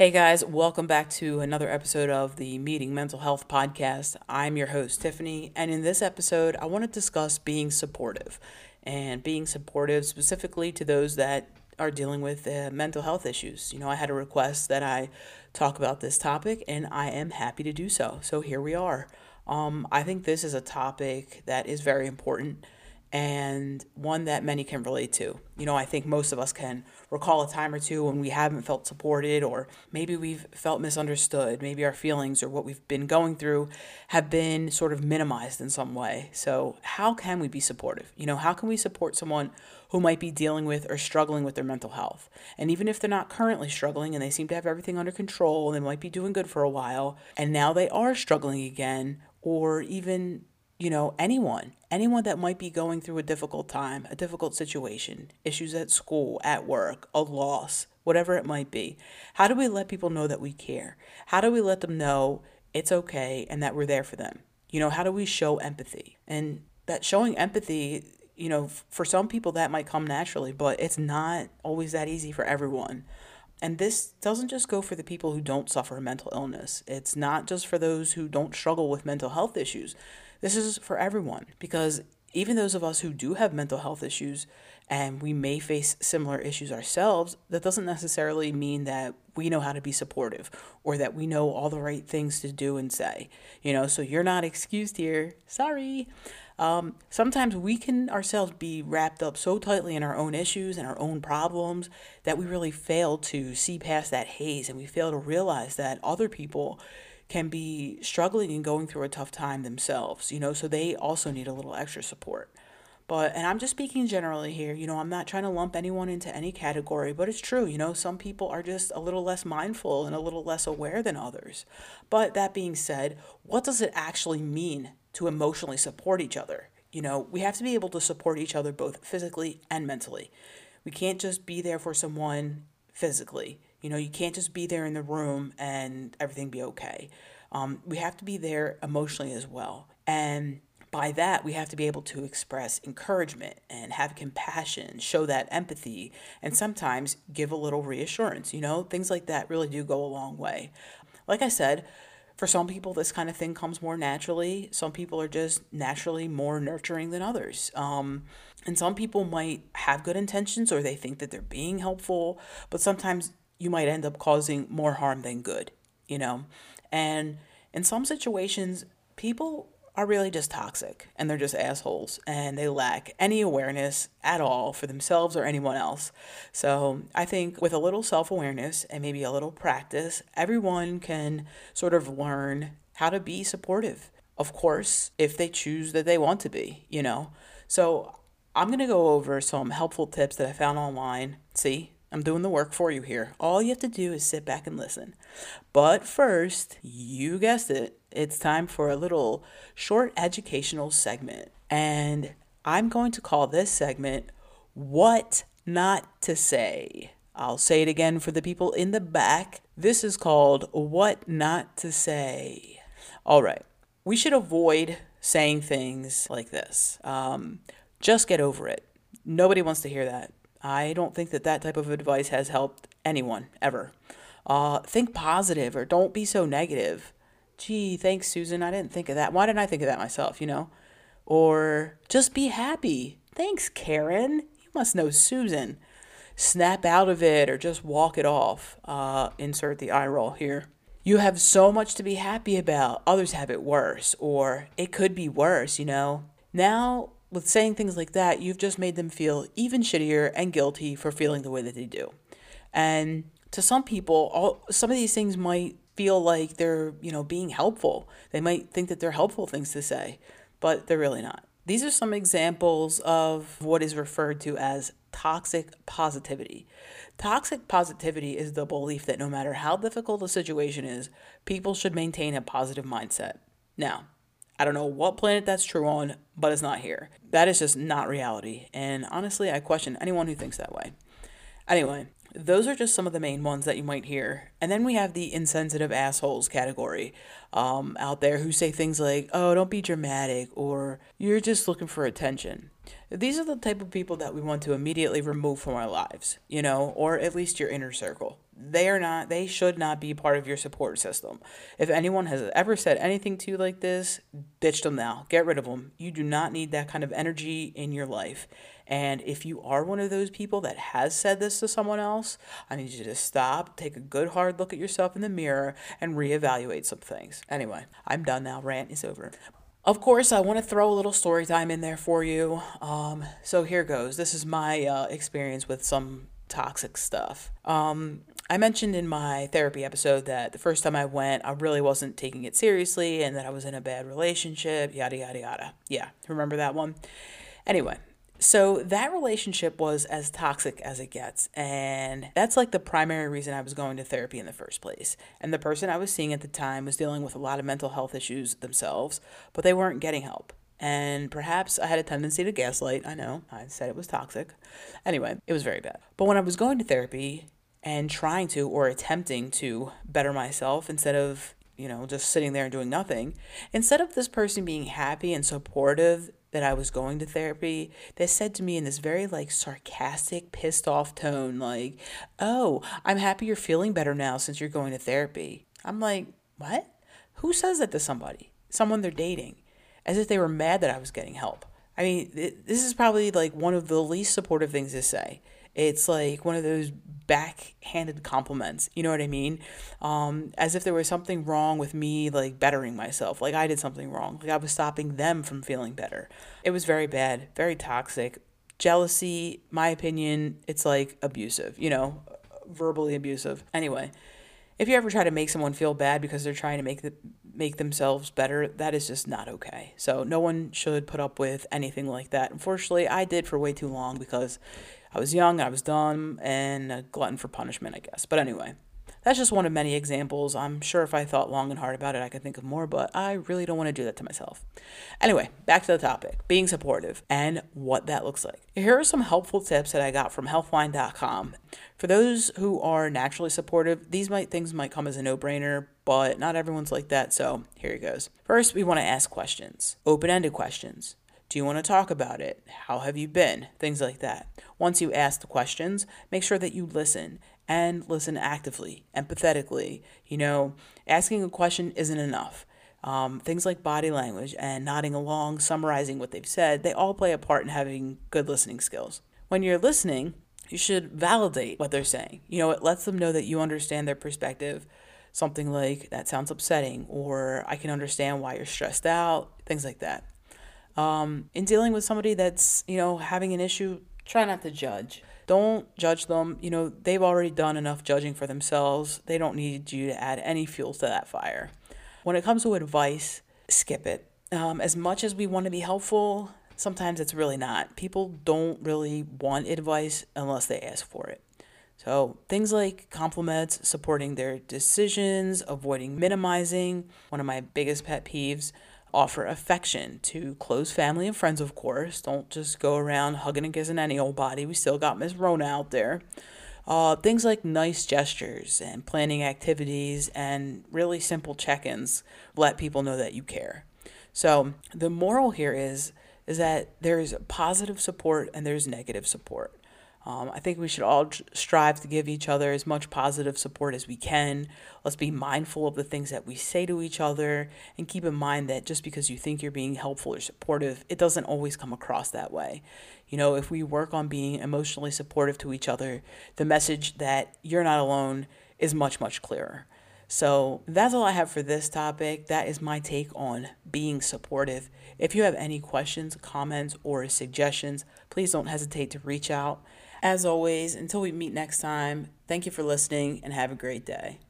Hey guys, welcome back to another episode of the Meeting Mental Health Podcast. I'm your host, Tiffany, and in this episode, I want to discuss being supportive and being supportive specifically to those that are dealing with uh, mental health issues. You know, I had a request that I talk about this topic, and I am happy to do so. So here we are. Um, I think this is a topic that is very important and one that many can relate to. You know, I think most of us can recall a time or two when we haven't felt supported, or maybe we've felt misunderstood. Maybe our feelings or what we've been going through have been sort of minimized in some way. So, how can we be supportive? You know, how can we support someone who might be dealing with or struggling with their mental health? And even if they're not currently struggling and they seem to have everything under control, they might be doing good for a while, and now they are struggling again, or even you know, anyone, anyone that might be going through a difficult time, a difficult situation, issues at school, at work, a loss, whatever it might be. How do we let people know that we care? How do we let them know it's okay and that we're there for them? You know, how do we show empathy? And that showing empathy, you know, for some people that might come naturally, but it's not always that easy for everyone. And this doesn't just go for the people who don't suffer mental illness. It's not just for those who don't struggle with mental health issues. This is for everyone because even those of us who do have mental health issues and we may face similar issues ourselves, that doesn't necessarily mean that we know how to be supportive or that we know all the right things to do and say. You know, so you're not excused here. Sorry. Um, sometimes we can ourselves be wrapped up so tightly in our own issues and our own problems that we really fail to see past that haze and we fail to realize that other people can be struggling and going through a tough time themselves, you know, so they also need a little extra support. But, and I'm just speaking generally here, you know, I'm not trying to lump anyone into any category, but it's true, you know, some people are just a little less mindful and a little less aware than others. But that being said, what does it actually mean to emotionally support each other? You know, we have to be able to support each other both physically and mentally. We can't just be there for someone physically. You know, you can't just be there in the room and everything be okay. Um, we have to be there emotionally as well. And by that, we have to be able to express encouragement and have compassion, show that empathy, and sometimes give a little reassurance. You know, things like that really do go a long way. Like I said, for some people, this kind of thing comes more naturally. Some people are just naturally more nurturing than others. Um, and some people might have good intentions or they think that they're being helpful, but sometimes you might end up causing more harm than good, you know? And in some situations, people are really just toxic and they're just assholes and they lack any awareness at all for themselves or anyone else. So I think with a little self awareness and maybe a little practice, everyone can sort of learn how to be supportive. Of course, if they choose that they want to be, you know? So I'm going to go over some helpful tips that I found online. See, I'm doing the work for you here. All you have to do is sit back and listen. But first, you guessed it, it's time for a little short educational segment. And I'm going to call this segment What Not to Say. I'll say it again for the people in the back. This is called What Not to Say. All right, we should avoid saying things like this. Um, just get over it. Nobody wants to hear that. I don't think that that type of advice has helped anyone ever. Uh, think positive or don't be so negative. Gee, thanks, Susan. I didn't think of that. Why didn't I think of that myself, you know? Or just be happy. Thanks, Karen. You must know Susan. Snap out of it or just walk it off. Uh, insert the eye roll here. You have so much to be happy about. Others have it worse, or it could be worse, you know? Now with saying things like that, you've just made them feel even shittier and guilty for feeling the way that they do. And to some people, all some of these things might feel like they're, you know, being helpful. They might think that they're helpful things to say, but they're really not. These are some examples of what is referred to as toxic positivity. Toxic positivity is the belief that no matter how difficult a situation is, people should maintain a positive mindset. Now, I don't know what planet that's true on, but it's not here. That is just not reality. And honestly, I question anyone who thinks that way. Anyway, Those are just some of the main ones that you might hear. And then we have the insensitive assholes category um, out there who say things like, oh, don't be dramatic, or you're just looking for attention. These are the type of people that we want to immediately remove from our lives, you know, or at least your inner circle. They are not, they should not be part of your support system. If anyone has ever said anything to you like this, ditch them now. Get rid of them. You do not need that kind of energy in your life. And if you are one of those people that has said this to someone else, I need you to stop, take a good hard look at yourself in the mirror, and reevaluate some things. Anyway, I'm done now. Rant is over. Of course, I want to throw a little story time in there for you. Um, so here goes. This is my uh, experience with some toxic stuff. Um, I mentioned in my therapy episode that the first time I went, I really wasn't taking it seriously and that I was in a bad relationship, yada, yada, yada. Yeah, remember that one? Anyway, so that relationship was as toxic as it gets. And that's like the primary reason I was going to therapy in the first place. And the person I was seeing at the time was dealing with a lot of mental health issues themselves, but they weren't getting help. And perhaps I had a tendency to gaslight. I know, I said it was toxic. Anyway, it was very bad. But when I was going to therapy and trying to or attempting to better myself instead of you know, just sitting there and doing nothing. Instead of this person being happy and supportive that I was going to therapy, they said to me in this very like sarcastic, pissed off tone, like, Oh, I'm happy you're feeling better now since you're going to therapy. I'm like, What? Who says that to somebody? Someone they're dating. As if they were mad that I was getting help. I mean, this is probably like one of the least supportive things to say. It's like one of those backhanded compliments. You know what I mean? Um, as if there was something wrong with me, like bettering myself. Like I did something wrong. Like I was stopping them from feeling better. It was very bad, very toxic. Jealousy, my opinion, it's like abusive, you know, verbally abusive. Anyway, if you ever try to make someone feel bad because they're trying to make the make themselves better, that is just not okay. So no one should put up with anything like that. Unfortunately, I did for way too long because I was young, I was dumb, and a glutton for punishment, I guess. But anyway, that's just one of many examples. I'm sure if I thought long and hard about it, I could think of more, but I really don't want to do that to myself. Anyway, back to the topic being supportive and what that looks like. Here are some helpful tips that I got from healthline.com. For those who are naturally supportive, these might things might come as a no-brainer, but not everyone's like that, so here it goes. First, we want to ask questions, open-ended questions. Do you want to talk about it? How have you been? Things like that. Once you ask the questions, make sure that you listen and listen actively, empathetically. You know, asking a question isn't enough. Um, things like body language and nodding along, summarizing what they've said, they all play a part in having good listening skills. When you're listening, you should validate what they're saying. You know, it lets them know that you understand their perspective. Something like, that sounds upsetting, or I can understand why you're stressed out, things like that. Um, in dealing with somebody that's, you know, having an issue, try not to judge. Don't judge them. You know, they've already done enough judging for themselves. They don't need you to add any fuel to that fire. When it comes to advice, skip it. Um, as much as we want to be helpful, sometimes it's really not. People don't really want advice unless they ask for it. So, things like compliments, supporting their decisions, avoiding minimizing, one of my biggest pet peeves offer affection to close family and friends, of course. Don't just go around hugging and kissing any old body. We still got Miss Rona out there. Uh, things like nice gestures and planning activities and really simple check-ins let people know that you care. So the moral here is is that there's positive support and there's negative support. Um, I think we should all strive to give each other as much positive support as we can. Let's be mindful of the things that we say to each other and keep in mind that just because you think you're being helpful or supportive, it doesn't always come across that way. You know, if we work on being emotionally supportive to each other, the message that you're not alone is much, much clearer. So that's all I have for this topic. That is my take on being supportive. If you have any questions, comments, or suggestions, please don't hesitate to reach out. As always, until we meet next time, thank you for listening and have a great day.